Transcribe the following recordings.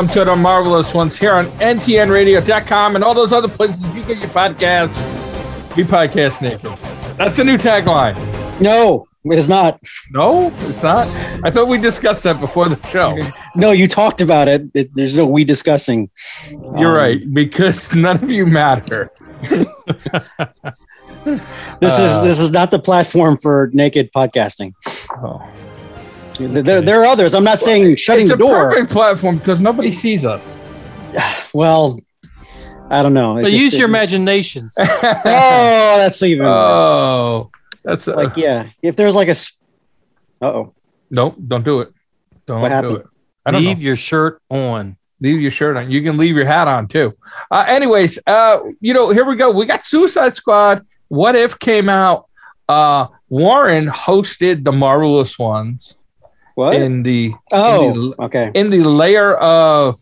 welcome to the Marvelous Ones here on ntnradio.com and all those other places you get your podcasts. Be podcast naked. That's the new tagline. No, it is not. No, it's not. I thought we discussed that before the show. No, you talked about it. it there's no we discussing. You're Um, right because none of you matter. This Uh, is this is not the platform for naked podcasting. Oh. There, there are others. I'm not saying shutting the door. it's the a door. perfect platform because nobody sees us. Well, I don't know. It But just- use your it- imaginations. Oh, that's even worse. oh, that's a, Like, yeah, if there's like a. Uh oh. nope. Don't do it. Don't What do it. I don't Leave know. your shirt on. Leave your shirt on. You can leave your hat on too. Uh, anyways, uh, you know, here we go. We got Suicide Squad. What if came out? Uh, Warren hosted the Marvelous Ones What? in the oh, okay. in the layer of.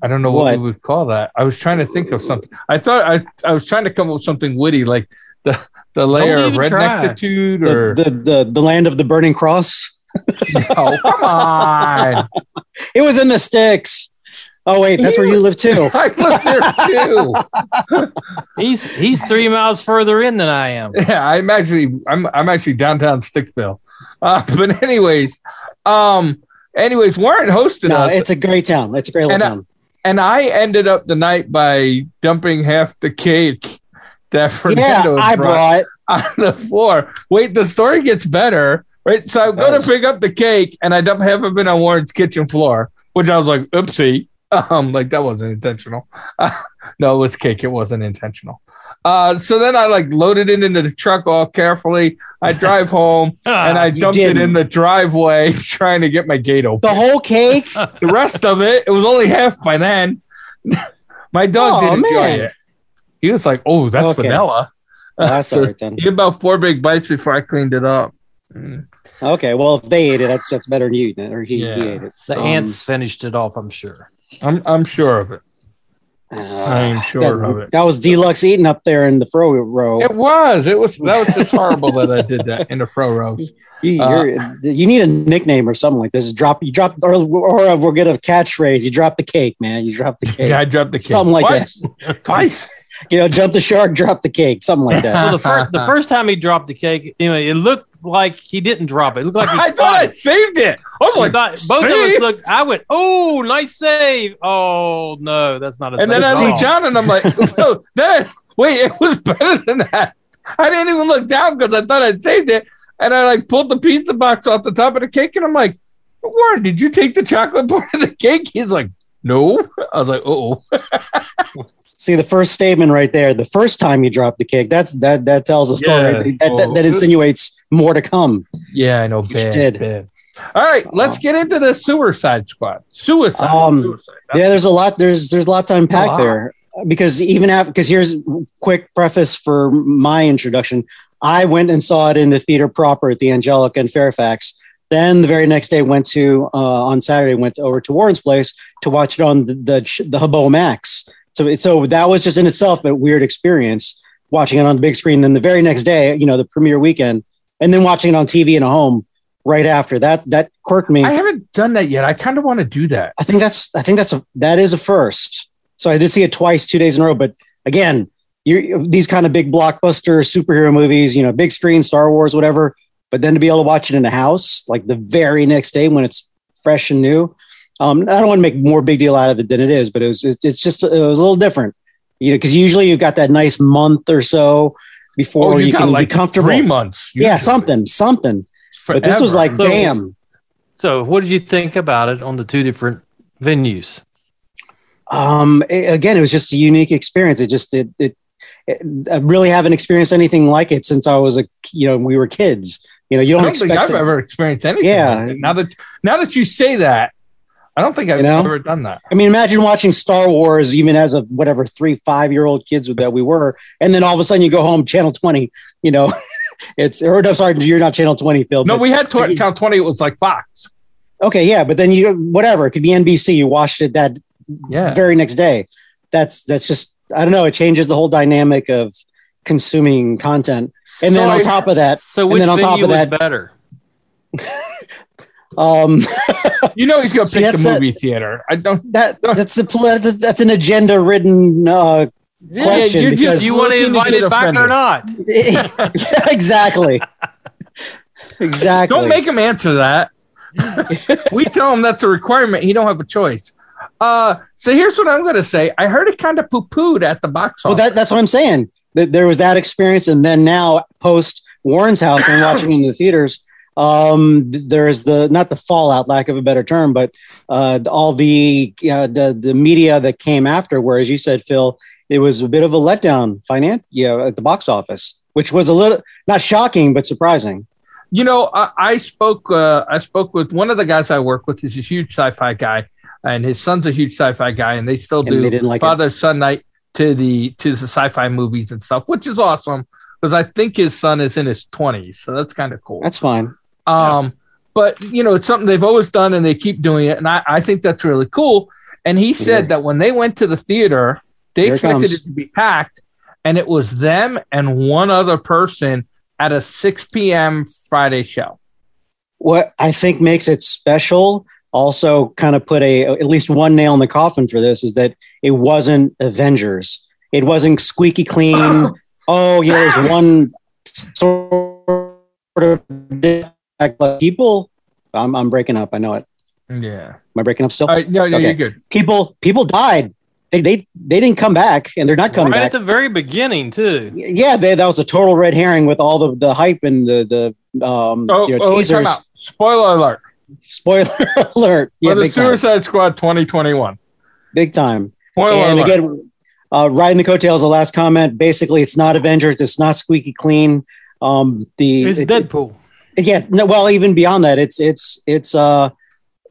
I don't know what, What? we would call that. I was trying to think of something. I thought I, I was trying to come up with something witty, like the the layer of even try. The, or the the the land of the burning cross. oh, come on. It was in the sticks. Oh wait, that's where you live too. I live there too. He's he's three miles further in than I am. Yeah, I'm actually I'm I'm actually downtown Sticksville. Uh, but anyways, um, anyways, Warren hosted No, us, it's a great town. It's a great little And, uh, town. and I ended up the night by dumping half the cake that Yeah, Fernando I brought on the floor. Wait, the story gets better, right? So I go to pick up the cake, and I dump half of it on Warren's kitchen floor, which I was like, oopsie. Um, like that wasn't intentional. no, it was cake. It wasn't intentional. Uh, so then I like loaded it into the truck all carefully. I drive home and I you dumped it in the driveway trying to get my gate open. The whole cake. The rest of it, it was only half by then. my dog Oh, did enjoy man. it. He was like, "Oh, that's Okay. vanilla." Oh, that's So all right then. he about four big bites before I cleaned it up. Mm, Okay, well, if they ate it, that's that's better than you, or he, Yeah. he ate it. The Um, ants finished it off, I'm sure. I'm I'm sure of it. Uh, I'm sure that, of it. That was deluxe eating up there in the fro row. It was. It was. That was just horrible that I did that in the fro rows. You, uh, you're, need a nickname or something like this. Drop you drop or or we'll get a catchphrase. You drop the cake, man. You drop the cake. Yeah, I dropped the cake Something like twice. Twice. You know, jump the shark, drop the cake, something like that. Well, the first the first time he dropped the cake, anyway, it looked like he didn't drop it. It looked like I thought I it. saved it. Oh like, thought- both of us looked. I went, "Oh, nice save!" Oh no, that's not a. and then I see. John, and I'm like, no, then wait, it was better than that. I didn't even look down because I thought I'd saved it, and I like pulled the pizza box off the top of the cake, and I'm like, Warren, did you take the chocolate part of the cake? He's like, no. I was like, oh, See the first statement right there. The first time you drop the cake, that's that that tells a story Yeah. that, that, Oh. that insinuates more to come. yeah, I know, bad, did. bad. All right, let's get into the Suicide Squad. Suicide. Um, suicide. Yeah, there's a lot. There's there's a lot to unpack lot. there because even after because here's quick preface for my introduction. I went and saw it in the theater proper at the Angelika in Fairfax. Then the very next day went to uh, on Saturday went over to Warren's place to watch it on the the, the Habo Max. So so that was just in itself a weird experience watching it on the big screen. Then the very next day, you know, the premiere weekend, and then watching it on TV in a home right after that. That quirked me. I haven't done that yet. I kind of want to do that. I think that's I think that's a that is a first. So I did see it twice, two days in a row. But again, these kind of big blockbuster superhero movies, you know, big screen, Star Wars, whatever. But then to be able to watch it in the house, like the very next day when it's fresh and new. Um, I don't want to make more big deal out of it than it is, but it was it's, it's just it was a little different, you know, because usually you've got that nice month or so before Oh, you, you, can like be comfortable. three months. Yeah, usually. something, something. But this was like, So- bam. So, what did you think about it on the two different venues? um a- again it was just a unique experience it just it, it, it I really haven't experienced anything like it since i was a you know we were kids you know you I don't, don't think I've it- ever experienced anything. Yeah. like that. Now that now that you say that, I don't think I've You know? ever done that. i mean imagine watching star wars even as a whatever three five year old kids that we were and then all of a sudden you go home channel 20 you know it's or no sorry you're not channel 20 phil No, but- we had tw- Channel Twenty. It was like Fox. okay yeah but then you whatever it could be nbc you watched it that Yeah. very next day that's that's just i don't know it changes the whole dynamic of consuming content and then on I- top of that So, And which then on top of that- better? Um, You know he's gonna pick that's the a- movie theater. I don't. that that's a pol- that's, that's an agenda ridden. Uh, Yeah, Question, you're because- you want to invite it back or not? yeah, exactly. Exactly. Don't make him answer that. we tell him that's a requirement. He don't have a choice. Uh, so here's what I'm gonna say. I heard it kind of poo pooed at the box Well, office. that, that's what I'm saying. That there was that experience, and then now post Warren's house and watching in the theaters, um, there is the not the fallout, lack of a better term, but uh, all the, uh, the the media that came after. Where, as you said, Phil, it was a bit of a letdown, finan- you know, at the box office, which was a little not shocking but surprising. You know, I, I spoke. Uh, I spoke with one of the guys I work with. He's a huge sci-fi guy, and his son's a huge sci-fi guy, and they still And do they didn't it. father son night to the to the sci-fi movies and stuff, which is awesome because I think his son is in his twenties, so that's kind of cool. That's fine. Um, but you know, it's something they've always done, and they keep doing it, and I, I think that's really cool. And he said Yeah. that when they went to the theater, they Here expected comes. it to be packed, and it was them and one other person at a 6 p.m. Friday show. what I think makes it special also kind of put a at least one nail in the coffin for this is that it wasn't Avengers. It wasn't squeaky clean. oh yeah, there's one sort of people. I'm I'm breaking up. I know it. Yeah. Am I breaking up still? All right. No, no, Okay. you're good. People people died. They they they didn't come back, and they're not coming right back. at the very beginning too. yeah, they, that was a total red herring with all the, the hype and the the um Oh, you know, oh teasers. Spoiler alert. Spoiler alert! Yeah, for the big time. Suicide Squad 2021. Big time. Spoiler and alert. again, uh, riding the coattails. The last comment. Basically, it's not Avengers. It's not squeaky clean. Um, the It's it- Deadpool. Yeah. No, well, even beyond that, it's it's it's uh,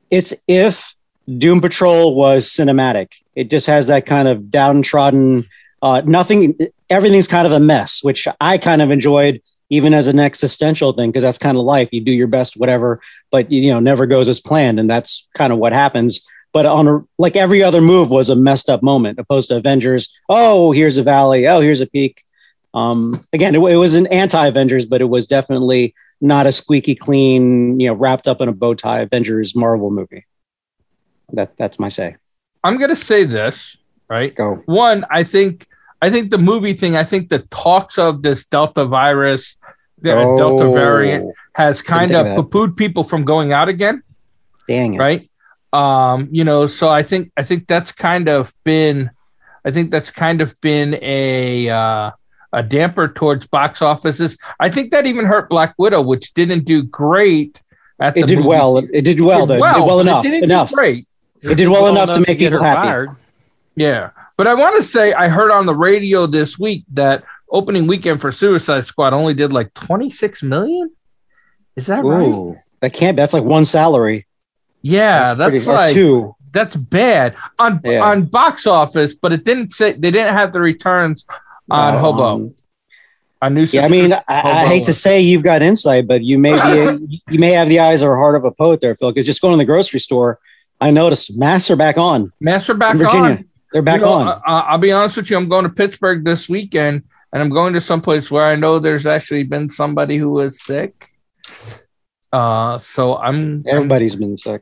it's if Doom Patrol was cinematic. It just has that kind of downtrodden. Uh, nothing. Everything's kind of a mess, which I kind of enjoyed, even as an existential thing, because that's kind of life. You do your best, whatever, but you know, never goes as planned, and that's kind of what happens. But on a like every other move was a messed up moment, opposed to Avengers. Oh, here's a valley. Oh, here's a peak. Um, again, it, it was an anti-Avengers, but it was definitely not a squeaky clean, you know, wrapped up in a bow tie Avengers Marvel movie. That that's my say. I'm gonna say this, right? Go. one i think i think the movie thing i think the talks of this delta virus the delta variant has kind Oh. of poo-pooed people from going out again Dang it. right um you know so i think i think that's kind of been i think that's kind of been a uh a damper towards box offices i think that even hurt black widow which didn't do great at It the did movie well. It did well. It though. did It did well enough. it didn't Enough. do great It did well enough to make people happy. fired. Yeah. But I want to say I heard on the radio this week that opening weekend for Suicide Squad only did like 26 million. Is that right? That can't. That's like one salary. Yeah, that's, pretty- like two. that's bad on Yeah. on box office, but it didn't say they didn't have the returns on Uh, Hobo. um, on new yeah, I mean, I, I hate to say you've got insight, but you may be you may have the eyes or heart of a poet there, Phil. Because just going to the grocery store, I noticed masks are back on. Master back in Virginia. on. They're back You know, on. I, I'll be honest with you. I'm going to Pittsburgh this weekend, and I'm going to someplace where I know there's actually been somebody who was sick. Uh, so I'm, I'm Everybody's been sick.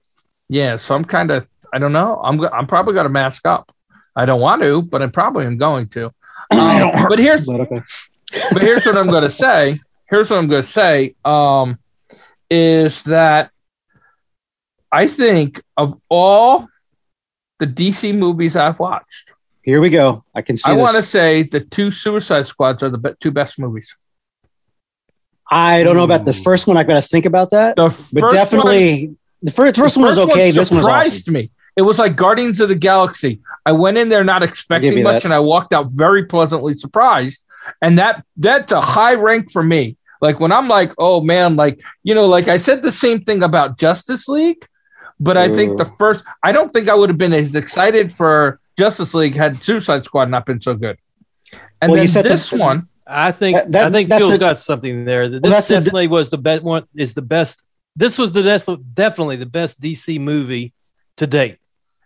Yeah, so I'm kind of I don't know. I'm I'm probably going to mask up. I don't want to, but I probably am going to. Um, but here's But okay. but here's what I'm going to say. Here's what I'm going to say. Um, is that I think of all the DC movies I've watched, Here we go. I can see I want to say the two Suicide Squads are the be- two best movies. I don't know about the first one. I got to think about that. The But first one- definitely, the first, first The one was okay. this one surprised awesome. me. It was like Guardians of the Galaxy. I went in there not expecting much, that. and I walked out very pleasantly surprised. And that that's a high rank for me. Like when I'm like, oh man, like you know, like I said the same thing about Justice League, but I think the mm. first, I don't think I would have been as excited for Justice League had Suicide Squad not been so good. And Well, you then said this that- one, I think That- that- I think that's Phil's a- got something there. This Well, that's a- definitely was the best one. Is the best. This was the best, definitely the best DC movie to date.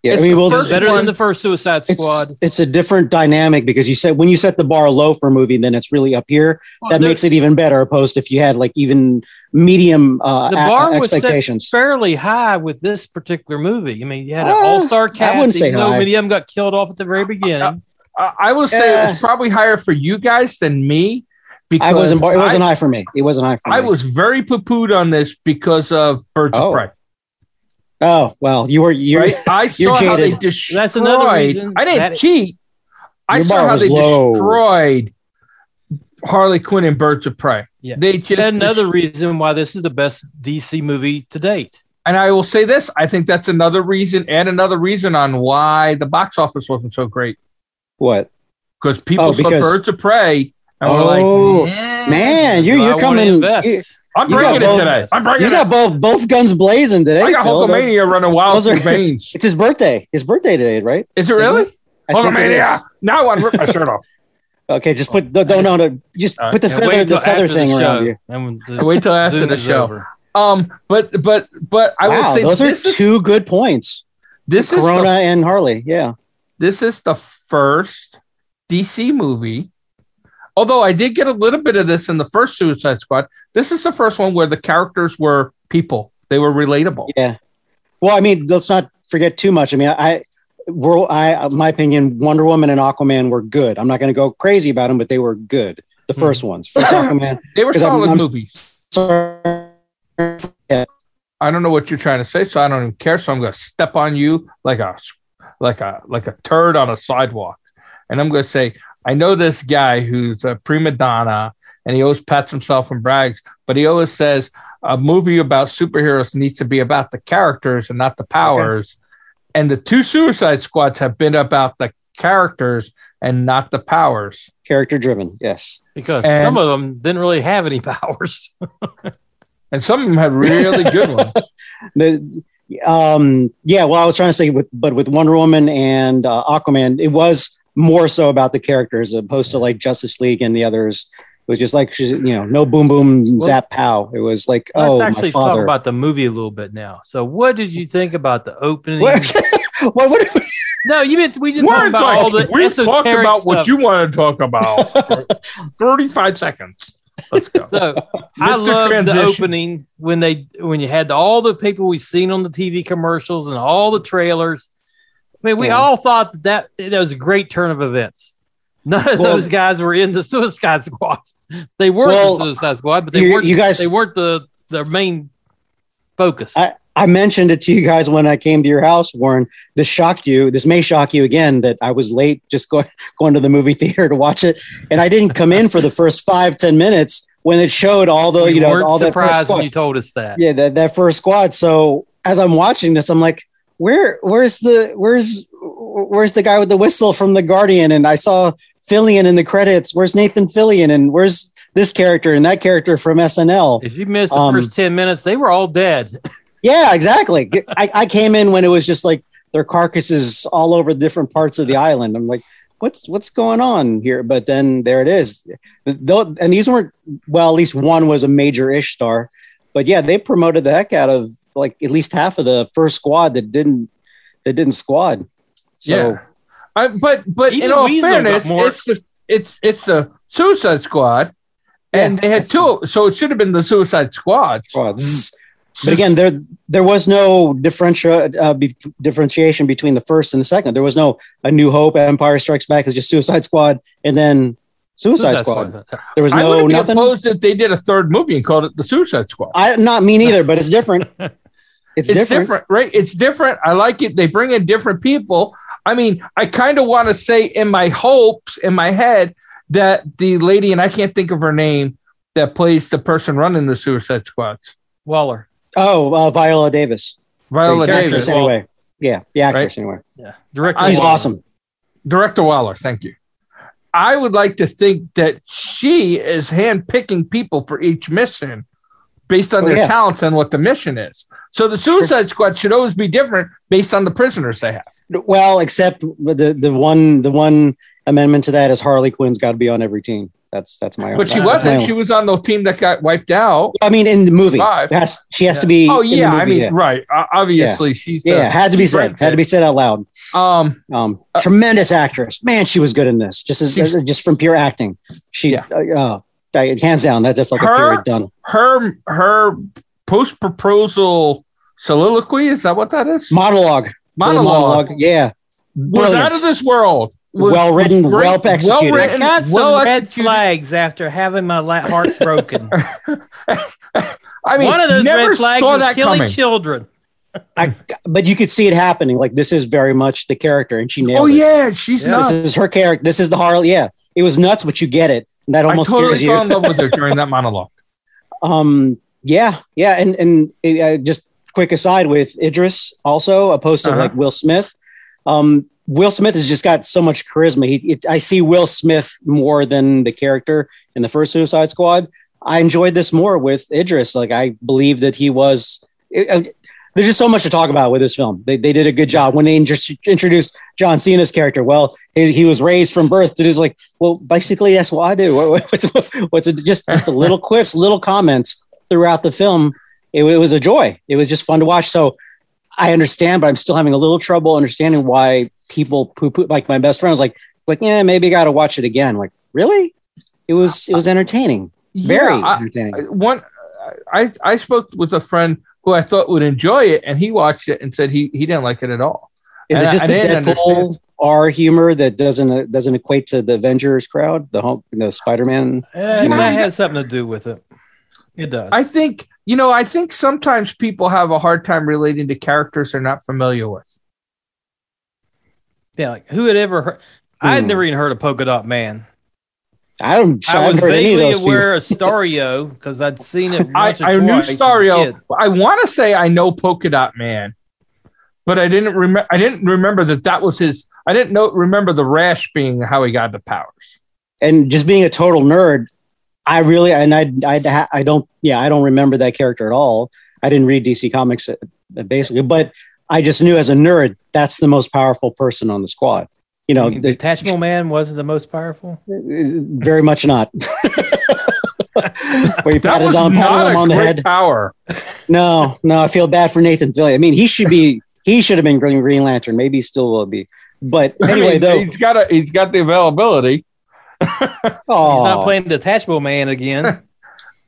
Yeah, It's I mean, the well, first it's, better one- than the first Suicide Squad. it's a different dynamic because you said when you set the bar low for a movie, then it's really up here. Well, that makes it even better, opposed if you had like even medium uh, the a- bar was set expectations. fairly high with this particular movie. I mean, you had an Uh, all-star cast. I wouldn't say even though high. many of them got killed off at the very beginning. I I will say it Eh. was probably higher for you guys than me because I wasn't. It wasn't I, high for me. It wasn't high for me. I was very poo-pooed on this because of Birds Oh, of Prey. Oh well, you were. You're. Right? I you're saw how they destroyed. That's another reason I didn't that- cheat. I saw how they low. destroyed Harley Quinn and Birds of Prey. Yeah. They just And another dest- reason why this is the best DC movie to date. and I will say this: I think that's another reason, and another reason on why the box office wasn't so great What? because people Oh, saw because- Birds of Prey and were Oh, like, "Eh." Man, you're you're coming. You, I'm you got bringing it both- today. I'm bringing it. you bringing got it. both both guns blazing today. I got Phil. Hulkamania running wild those through are- veins. It's his birthday. His birthday today, right? Is it really? I think it is. Hulkamania! Now I want to rip my shirt off. Okay, just put the, don't know no just All right. put the And feather wait the feather after the thing around show, you. And the Wait till after the is show. over. Um, but but but I will wow, say those are this is two good points. this is Corona and Harley. Yeah. this is the first DC movie. Although I did get a little bit of this in the first Suicide Squad, this is the first one where the characters were people. They were relatable. Yeah. Well, I mean, let's not forget too much. I mean, I, we're, I, my opinion, Wonder Woman and Aquaman were good. I'm not going to go crazy about them, but they were good. The Hmm. first ones, first Aquaman. They were 'Cause I'm- solid I'm- movies. Sorry. I don't know what you're trying to say, so I don't even care. So I'm going to step on you like a like a like a turd on a sidewalk, and I'm going to say, I know this guy who's a prima donna, and he always pats himself and brags, but he always says a movie about superheroes needs to be about the characters and not the powers. And the two Suicide Squads have been about the characters and not the powers. Character driven. Yes. Because And- some of them didn't really have any powers. And some of them had really good ones. The, um, yeah. Well, I was trying to say with, but with Wonder Woman and uh, Aquaman, it was more so about the characters as opposed to like Justice League and the others. It was just like, you know, no boom, boom, zap, pow. It was like, Let's oh, my actually talk father. about the movie a little bit now. So, what did you think about the opening? what? what, what, No, you meant we didn't talk Words about like, all the we've talked esoteric about what you want to talk about for 35 seconds. Let's go. So I Mr. love the opening when they when you had all the people we've seen on the TV commercials and all the trailers. I mean, we Yeah. all thought that, that that was a great turn of events. None of Well- those guys were in the Suicide Squad. They were Well, the Suicide Squad, but they you- weren't. you guys- they weren't the their main focus. I, I mentioned it to you guys when I came to your house, Warren. This shocked you. This may shock you again that I was late just going going to the movie theater to watch it, and I didn't come in for the first five ten minutes when it showed all the we you know all that first surprised when you told us that. yeah that, that first squad. So as I'm watching this, I'm like, where where's the where's where's the guy with the whistle from the Guardian? And I saw Fillion in the credits. Where's Nathan Fillion? And where's this character and that character from SNL? If you missed the Um, first ten minutes, they were all dead. Yeah, exactly. I, I came in when it was just like their carcasses all over different parts of the island. I'm like, what's what's going on here? But then there it is. Though, and these weren't well. At least one was a major ish star. But yeah, they promoted the heck out of like at least half of the first squad that didn't that didn't squad. So yeah. I, but but in all Weasel fairness, it's the it's it's the Suicide Squad, and Yeah, they had two, so it should have been the Suicide Squad. squads. But again, there there was no differential uh, be, differentiation between the first and the second. There was no A New Hope, Empire Strikes Back is just Suicide Squad, and then Suicide, Squad. There was no be nothing. opposed if they did a third movie and called it the Suicide Squad. I not me neither, but it's different. It's, it's different. different. right? It's different. I like it. They bring in different people. I mean, I kind of want to say in my hopes, in my head, that the lady, and I can't think of her name, that plays the person running the Suicide Squads, Waller. Oh, uh, Viola Davis. Viola the Davis, anyway. Yeah, the actress anyway. Yeah, director. I- She's Waller. awesome. Director Waller. Thank you. I would like to think that she is handpicking people for each mission based on Oh, their yeah. talents and what the mission is. So the Suicide Squad should always be different based on the prisoners they have. Well, except the the one the one amendment to that is Harley Quinn's got to be on every team. That's that's my. But she wasn't. She was on the team that got wiped out. I mean, in the movie, has, she has Yeah. to be. Oh in the yeah, I mean, yeah. right. Obviously, she's the, yeah, had to be said. Had to be said out loud. Um, Um, Uh, tremendous actress, man. She was good in this. Just as, just from pure acting. She, Yeah. uh, uh, I- hands down, that just like Her- a period done. her her post proposal soliloquy is that what that is? Monologue, Monologue, yeah, was brilliant. out of this world. Well written, well executed. well I written, got some well red executed. flags after having my heart broken. I mean, One of those never red flags saw is that killing coming. children. I, but you could see it happening. Like this is very much the character, and she nailed Oh it. yeah, she's Yeah. not. This is her character. This is the Harley. Yeah, it was nuts, but you get it. That I almost totally scares fell in love with her during that monologue. Um, yeah, yeah, and and uh, just quick aside with Idris, also opposed to Uh-huh. like Will Smith. Um, Will Smith has just got so much charisma. He, it, I see Will Smith more than the character in the first Suicide Squad. I enjoyed this more with Idris. Like I believe that he was. it- uh, there's just so much to talk about with this film. They, they did a good job when they intro- introduced John Cena's character. Well, he, he was raised from birth to do like, well, basically that's what I do. What- What's, what's it, just just a little quips, little comments throughout the film. It, it was a joy. It was just fun to watch. So I understand, but I'm still having a little trouble understanding why people poo poo. Like my best friend was like, like, yeah, maybe I got to watch it again. Like, really? It was it was entertaining, very Yeah, I- entertaining. One, I I spoke with a friend who I thought would enjoy it, and he watched it and said he he didn't like it at all. Is I- it just I the didn't Deadpool understand. R humor that doesn't uh, doesn't equate to the Avengers crowd, the home, the Spider Man? Eh, You know, that has something to do with it. It does. I think you know. I think sometimes people have a hard time relating to characters they're not familiar with. yeah, like who had ever heard? I had Hmm. never even heard of Polka Dot Man. I don't. I, I was haven't heard any of vaguely those aware of Starro because I'd seen it. I, I knew twice Starro. I want to say I know Polka Dot Man, but I didn't remember. I didn't remember that that was his. I didn't know remember the rash being how he got the powers. and just being a total nerd, I really and I I I don't yeah I don't remember that character at all. I didn't read DC comics uh, basically, but I just knew as a nerd that's the most powerful person on the squad. You know, the the, Detachable Man wasn't the most powerful. very much not. Where you That patted was on, patted not him on the great head. power. No, no, I feel bad for Nathan Fillion. I mean, he should be he should have been Green, Green Lantern. Maybe he still will be. But I anyway, mean, though, he's got a he's got the availability. oh, He's not playing Detachable Man again.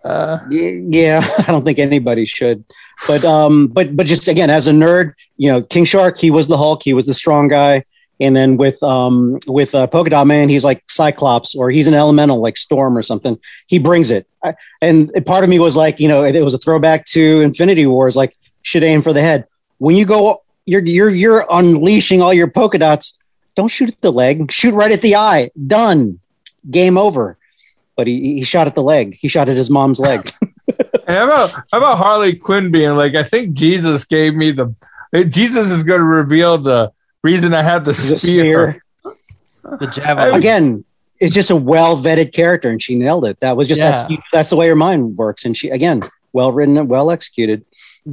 Uh, yeah i don't think anybody should but um but but just again as a nerd you know king shark he was the hulk he was the strong guy and then with um with uh, polka dot man he's like cyclops or he's an elemental like storm or something. He brings it. I, and part of me was like you know it, it was a throwback to infinity wars like should aim for the head. When you go you're you're you're unleashing all your polka dots don't shoot at the leg. Shoot right at the eye. Done. Game over. But he, he shot at the leg. He shot at his mom's leg. And how about how about Harley Quinn being like, I think Jesus gave me the Jesus is going to reveal the reason I had the the spear. spear. The javelin. Again, it's just a well vetted character, and she nailed it. That was just that's that's the way her mind works, and she again well written and well executed.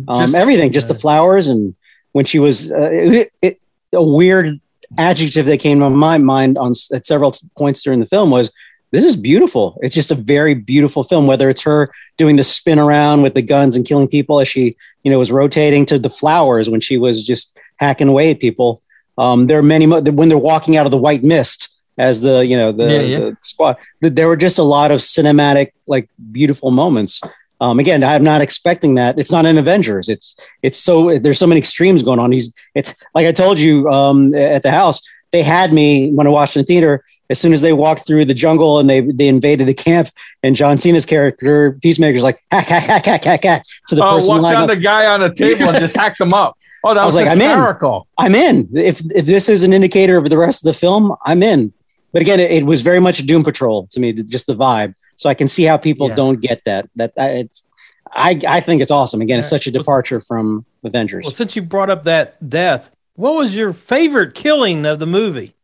Um, Just- everything, just the flowers, and when she was uh, it, it, a weird adjective that came to my mind on at several points during the film was. This is beautiful. It's just a very beautiful film. Whether it's her doing the spin around with the guns and killing people as she, you know, was rotating to the flowers when she was just hacking away at people. Um, there are many mo- when they're walking out of the white mist as the you know the, Yeah, yeah. the squad. th- There were just a lot of cinematic, like beautiful moments. Um, again, I'm not expecting that. It's not an Avengers. It's it's so there's so many extremes going on. He's it's like I told you um, at the house. They had me when I watched in the theater. As soon as they walked through the jungle and they they invaded the camp, and John Cena's character Peacemaker's like hack hack hack hack hack hack to the Oh, person walk lined down the guy on the table and just hacked him up. Oh, that I was, was like, I'm in. I'm in. If if this is an indicator of the rest of the film, I'm in. But again, it, it was very much a Doom Patrol to me, just the vibe. So I can see how people Yeah. don't get that. That I- it's, I I think it's awesome. Again, it's such a departure from Avengers. Well, since you brought up that death, what was your favorite killing of the movie?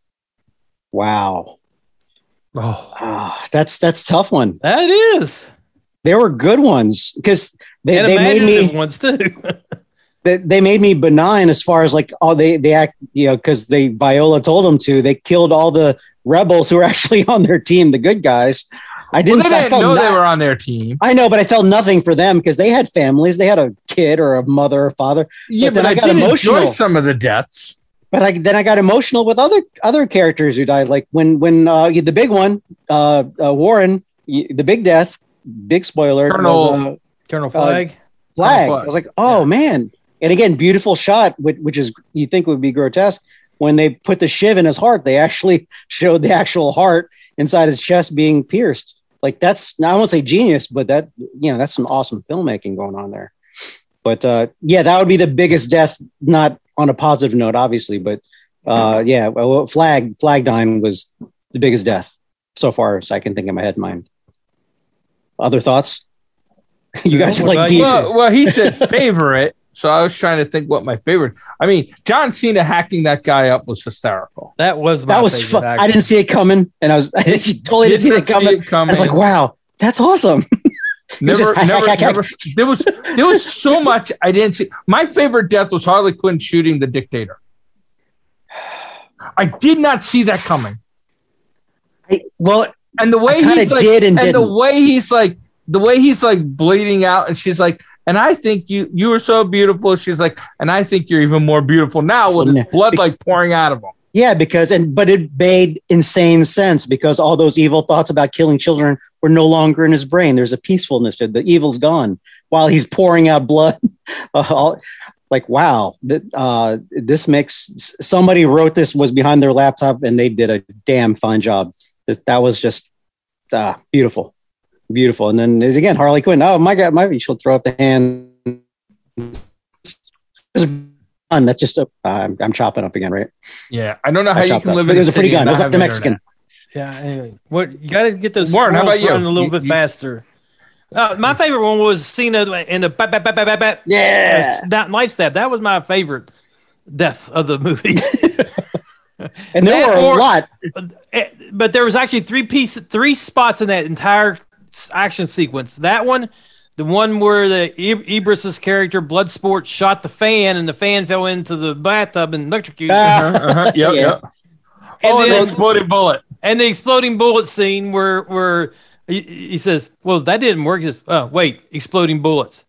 Wow, Oh, Ah, that's that's a tough one. That is. There were good ones because they, and they made me ones too. they, they made me benign as far as like oh they they act you know because they Viola told them to they killed all the rebels who were actually on their team the good guys I didn't. they I didn't felt know they were on their team. I know, but I felt nothing for them because they had families. They had a kid or a mother or father. Yeah, then but, I I, got did emotional. enjoy some of the deaths. But I then I got emotional with other other characters who died. Like when when uh, the big one, uh, uh, Warren, the big death, big spoiler, Colonel- was, uh, Colonel Flag. flag. Flag. I was like, oh man! And again, beautiful shot, which, which is you think would be grotesque. When they put the shiv in his heart, they actually showed the actual heart inside his chest being pierced. Like that's I won't say genius, but that you know that's some awesome filmmaking going on there. But uh, yeah, that would be the biggest death. Not on a positive note, obviously, but uh, yeah, well, flag flag dying was the biggest death so far as I can think in my head. Mind. Other thoughts? you guys are like deep. Well, well, he said favorite, so I was trying to think what my favorite. I mean, John Cena hacking that guy up was hysterical. That was my that was favorite, fun. I didn't see it coming, and I was I totally didn't see Did it not see coming. it coming. I was like, wow, that's awesome. never, just hack, never, hack, hack, never. There was there was so much I didn't see. My favorite death was Harley Quinn shooting the dictator. I did not see that coming, I, well, and the way I like, did and the didn't. way he's like, the way he's like bleeding out, and she's like, and I think you you were so beautiful. She's like, and I think you're even more beautiful now with Yeah. blood like pouring out of him. yeah, because and but it made insane sense because all those evil thoughts about killing children were no longer in his brain. There's a peacefulness to it. The evil's gone while he's pouring out blood. Uh, all, like wow, that uh, this makes somebody wrote this was behind their laptop and they did a damn fine job. This, that was just uh, beautiful, beautiful. And then again, Harley Quinn. Oh my god, maybe she'll throw up the hand. It's fun. That's just a. I'm, I'm chopping up again, right? Yeah, I don't know how I you can up. live But in it was a pretty city gun. It was like the Mexican. internet. Yeah. Anyway, what you got to get those Warren, how about you? running a little You- bit you- faster. Uh, my favorite one was Cena in the bat, bat, bat, bat, bat, bat, Yeah. uh, that knife stab. That was my favorite death of the movie. And there That were a or- lot. Eh, but there was actually three piece, three spots in that entire s- action sequence. That one, the one where the I- Idris's character Bloodsport shot the fan, and the fan fell into the bathtub and electrocuted. Ah. Uh-huh, uh-huh, yep, Yeah. yep. and, Oh, and the then, exploding bullet. and the exploding bullet scene where where he, he says, "Well, that didn't work." He says, "Oh, wait, exploding bullets."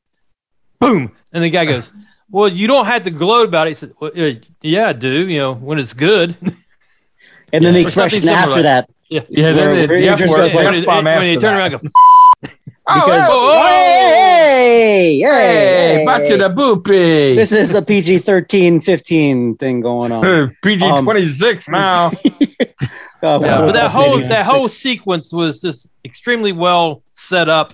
Boom, and the guy goes. Well, you don't have to gloat about it. He said, well, uh, "Yeah, I do. You know, when it's good." And then the expression after like- that. Yeah, Where- then where the, the F just word, goes like- the when, he, F-bomb when he after around, go, Oh, Because oh, oh, hey, hey, hey, hey, back to the boopy. This is a PG 13, 15 thing going on. PG Um, 26 now. Uh, Yeah, but that that's whole that six. whole sequence was just extremely well set up,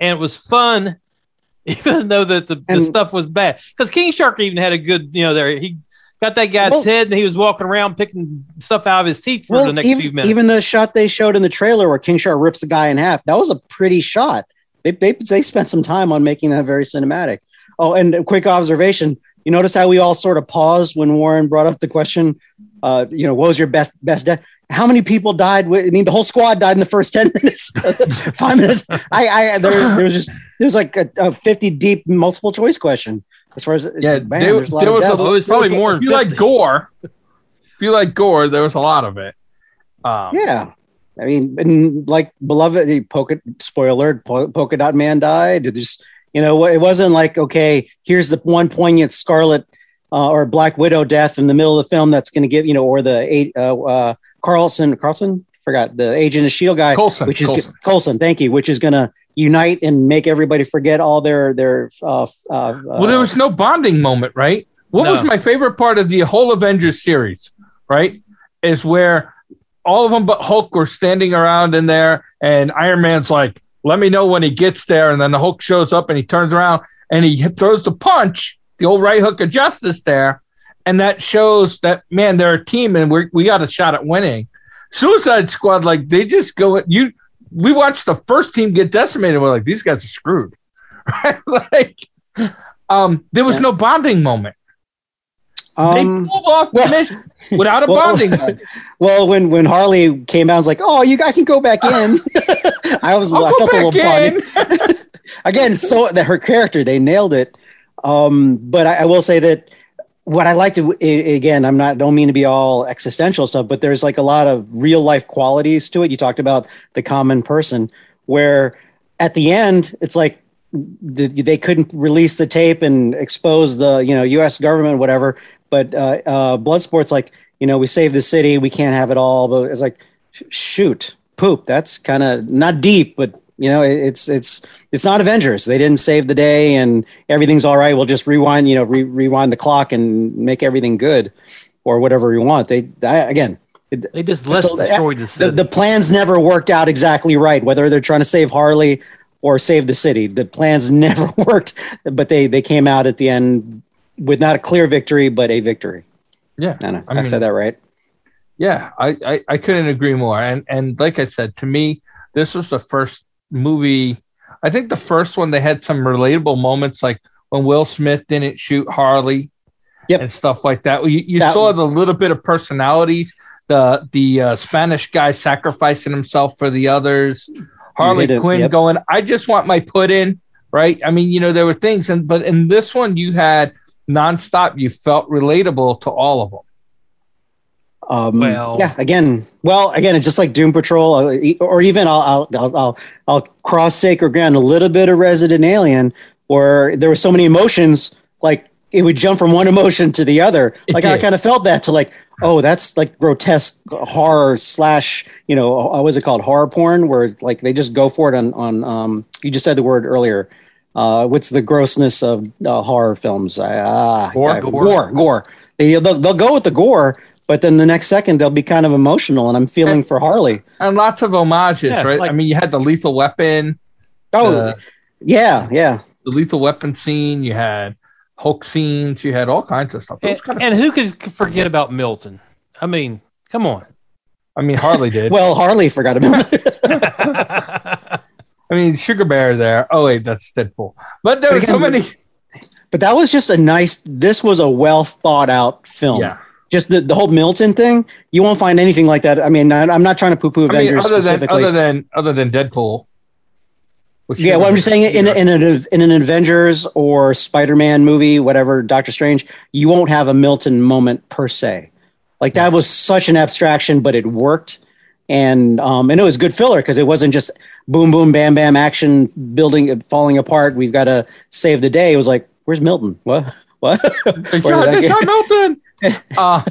and it was fun, even though that the, the And- stuff was bad. Because King Shark even had a good, you know, there he got that guy's Well- head, and he was walking around picking stuff out of his teeth for well, the next few minutes. even the shot they showed in the trailer where King Shark rips the guy in half, that was a pretty shot. They, they, they spent some time on making that very cinematic. Oh, and a quick observation. You notice how we all sort of paused when Warren brought up the question, uh, you know, what was your best best death? How many people died? With, I mean, the whole squad died in the first 10 minutes, five minutes. I, I, there, there was just, there's like a, a 50 deep multiple choice question as far as, Yeah, man, there, there's a lot there of was a, deaths. Well, it was probably there more If you like gore, if you like gore, there was a lot of it. Um, Yeah. I mean, and like beloved, the polka spoiler, po- polka dot man died. It just, you know, it wasn't like, okay, here's the one poignant Scarlet uh, or Black Widow death in the middle of the film that's going to give, you know, or the eight, uh, uh, Carlson, Carlson, forgot the agent of Shield guy, Coulson, which is Coulson. Colson. Thank you, which is going to unite and make everybody forget all their their. Uh, uh, Well, there was no bonding moment, right? What No. was my favorite part of the whole Avengers series, right? Is where all of them but Hulk were standing around in there, and Iron Man's like, let me know when he gets there. And then the Hulk shows up and he turns around and he throws the punch, the old right hook of justice there. And that shows that, man, they're a team and we we got a shot at winning. Suicide Squad, like, they just go, you, we watched the first team get decimated. We're like, these guys are screwed. Right? like, um, there was Yeah. no bonding moment. Um, they pulled off the well- mission without a well- bonding moment. well, when when Harley came out, I was like, "Oh, you I can go back in." I was, I'll I felt a little bonding. again so that her character they nailed it um but I, I will say that what I like to again, I'm not don't mean to be all existential stuff, but there's like a lot of real life qualities to it. You talked about the common person, where at the end it's like the, they couldn't release the tape and expose the you know U.S. government, whatever. But uh, uh, Bloodsport's like you know we saved the city, we can't have it all. But it's like sh- shoot, poop. That's kind of not deep, but you know it's it's it's not Avengers. They didn't save the day, and everything's all right. We'll just rewind, you know, re- rewind the clock and make everything good, or whatever we want. They I, again. it- They just less So the- destroyed the the, city. the plans never worked out exactly right whether they're trying to save harley or save the city the plans never worked but they they came out at the end with not a clear victory but a victory Yeah. i, know, I I, said that right Yeah, I, I, I couldn't agree more. And and like I said, to me, this was the first movie. I think the first one they had some relatable moments, like when Will Smith didn't shoot Harley, Yep. and stuff like that. You, you That- saw the little bit of personalities. The the uh, Spanish guy sacrificing himself for the others. Harley Quinn yep. going, I just want my put in. Right. I mean, you know, there were things, and but in this one, you had nonstop. You felt relatable to all of them. Um Well- yeah again well again it's just like doom patrol uh, or even i'll i'll i'll, I'll, I'll cross sacred ground a little bit of resident alien where there were so many emotions like it would jump from one emotion to the other like i kind of felt that to like oh that's like grotesque horror slash you know uh, what was it called horror porn where like they just go for it on on um you just said the word earlier uh what's the grossness of uh, horror films ah, Gore? Gore. gore gore they, they'll, they'll go with the gore but then the next second they'll be kind of emotional and i'm feeling And- for harley and lots of homages, Yeah, right? like- I mean, you had the Lethal Weapon, oh the, yeah yeah the Lethal Weapon scene. You had Hulk scenes. You had all kinds of stuff. And, kind of. and who could forget about Milton? I mean, come on. I mean, Harley did. well harley forgot about it I mean, Sugar Bear there. Oh wait, that's Deadpool. But there But were so many. but that was just a nice this was a well thought out film Yeah. Just the, the whole milton thing you won't find anything like that i mean I, i'm not trying to poo-poo I mean, avengers other than other than other than Deadpool. Yeah, well, I'm just saying in, in, an, in an Avengers or Spider Man movie, whatever, Doctor Strange, you won't have a Milton moment per se. Like that was such an abstraction, but it worked. And um, and it was good filler because it wasn't just boom, boom, bam, bam, action building, falling apart. We've got to save the day. It was like, where's Milton? What? What? Thank Where God, did I they shot Milton. Uh,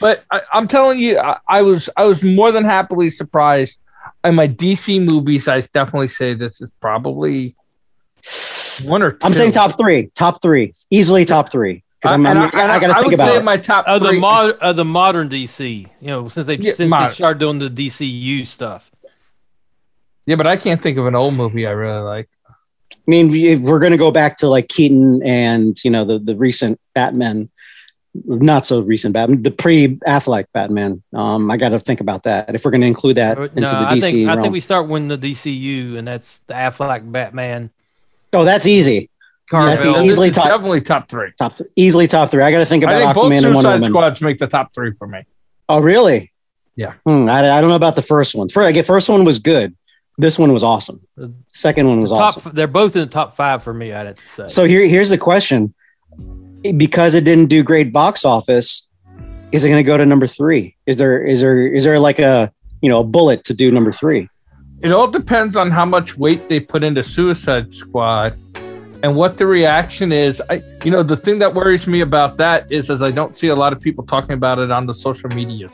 but I, I'm telling you, I, I was I was more than happily surprised. In my DC movies, I definitely say this is probably one or 2 I'm saying top three, top three, easily top three. Because I'm, And I'm, I, I got to I think would about say it. my top of the three. mod of the modern DC, you know, since they Yeah, since they started doing the DCU stuff. yeah, but I can't think of an old movie I really like. I mean, if we're going to go back to like Keaton and you know the the recent Batman, not so recent Batman, the pre Affleck Batman. Um, I got to think about that if we're going to include that into no, the I DC think I think we start with the DCU, and that's the Affleck Batman. oh, that's easy. That's Carvel. easy. Easily top- definitely top three. Top th- easily top three. I got to think about I about think both Aquaman and Wonder Suicide Woman. Squads make the top three for me. Oh, really? Yeah. Hmm, I, I don't know about the first one. First, again, first one was good. This one was awesome. Second one was top, awesome. They're both in the top five for me. I'd have to say. So here, here's the question: Because it didn't do great box office, is it going to go to number three? Is there is there is there like a you know a bullet to do number three? It all depends on how much weight they put into Suicide Squad and what the reaction is. I, you know, the thing that worries me about that is, as I don't see a lot of people talking about it on the social medias.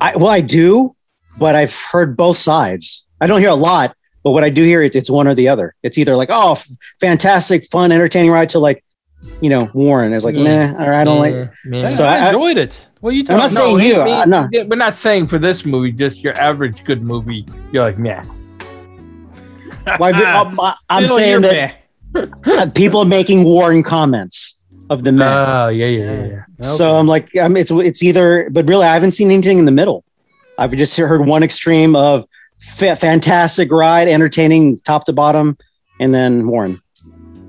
I well, I do, but I've heard both sides. I don't hear a lot, but what I do hear, it, it's one or the other. It's either like, oh, f- fantastic, fun, entertaining ride, to like, you know, Warren is like, Yeah. nah, or I don't like. Yeah, Yeah, yeah. So I, I- enjoyed it. What are you I'm talking? not saying I you, mean, uh, no. We're not saying for this movie, just your average good movie. You're like, yeah. Well, I, I'm, I'm saying that meh. people are making Warren comments of the men. Oh, yeah, yeah, yeah. yeah. So I'm like, um, it's it's either, but really, I haven't seen anything in the middle. I've just heard one extreme of fa- fantastic ride, entertaining top to bottom, and then Warren.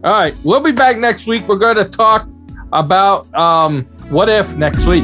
All right, we'll be back next week. We're going to talk about um, what if next week.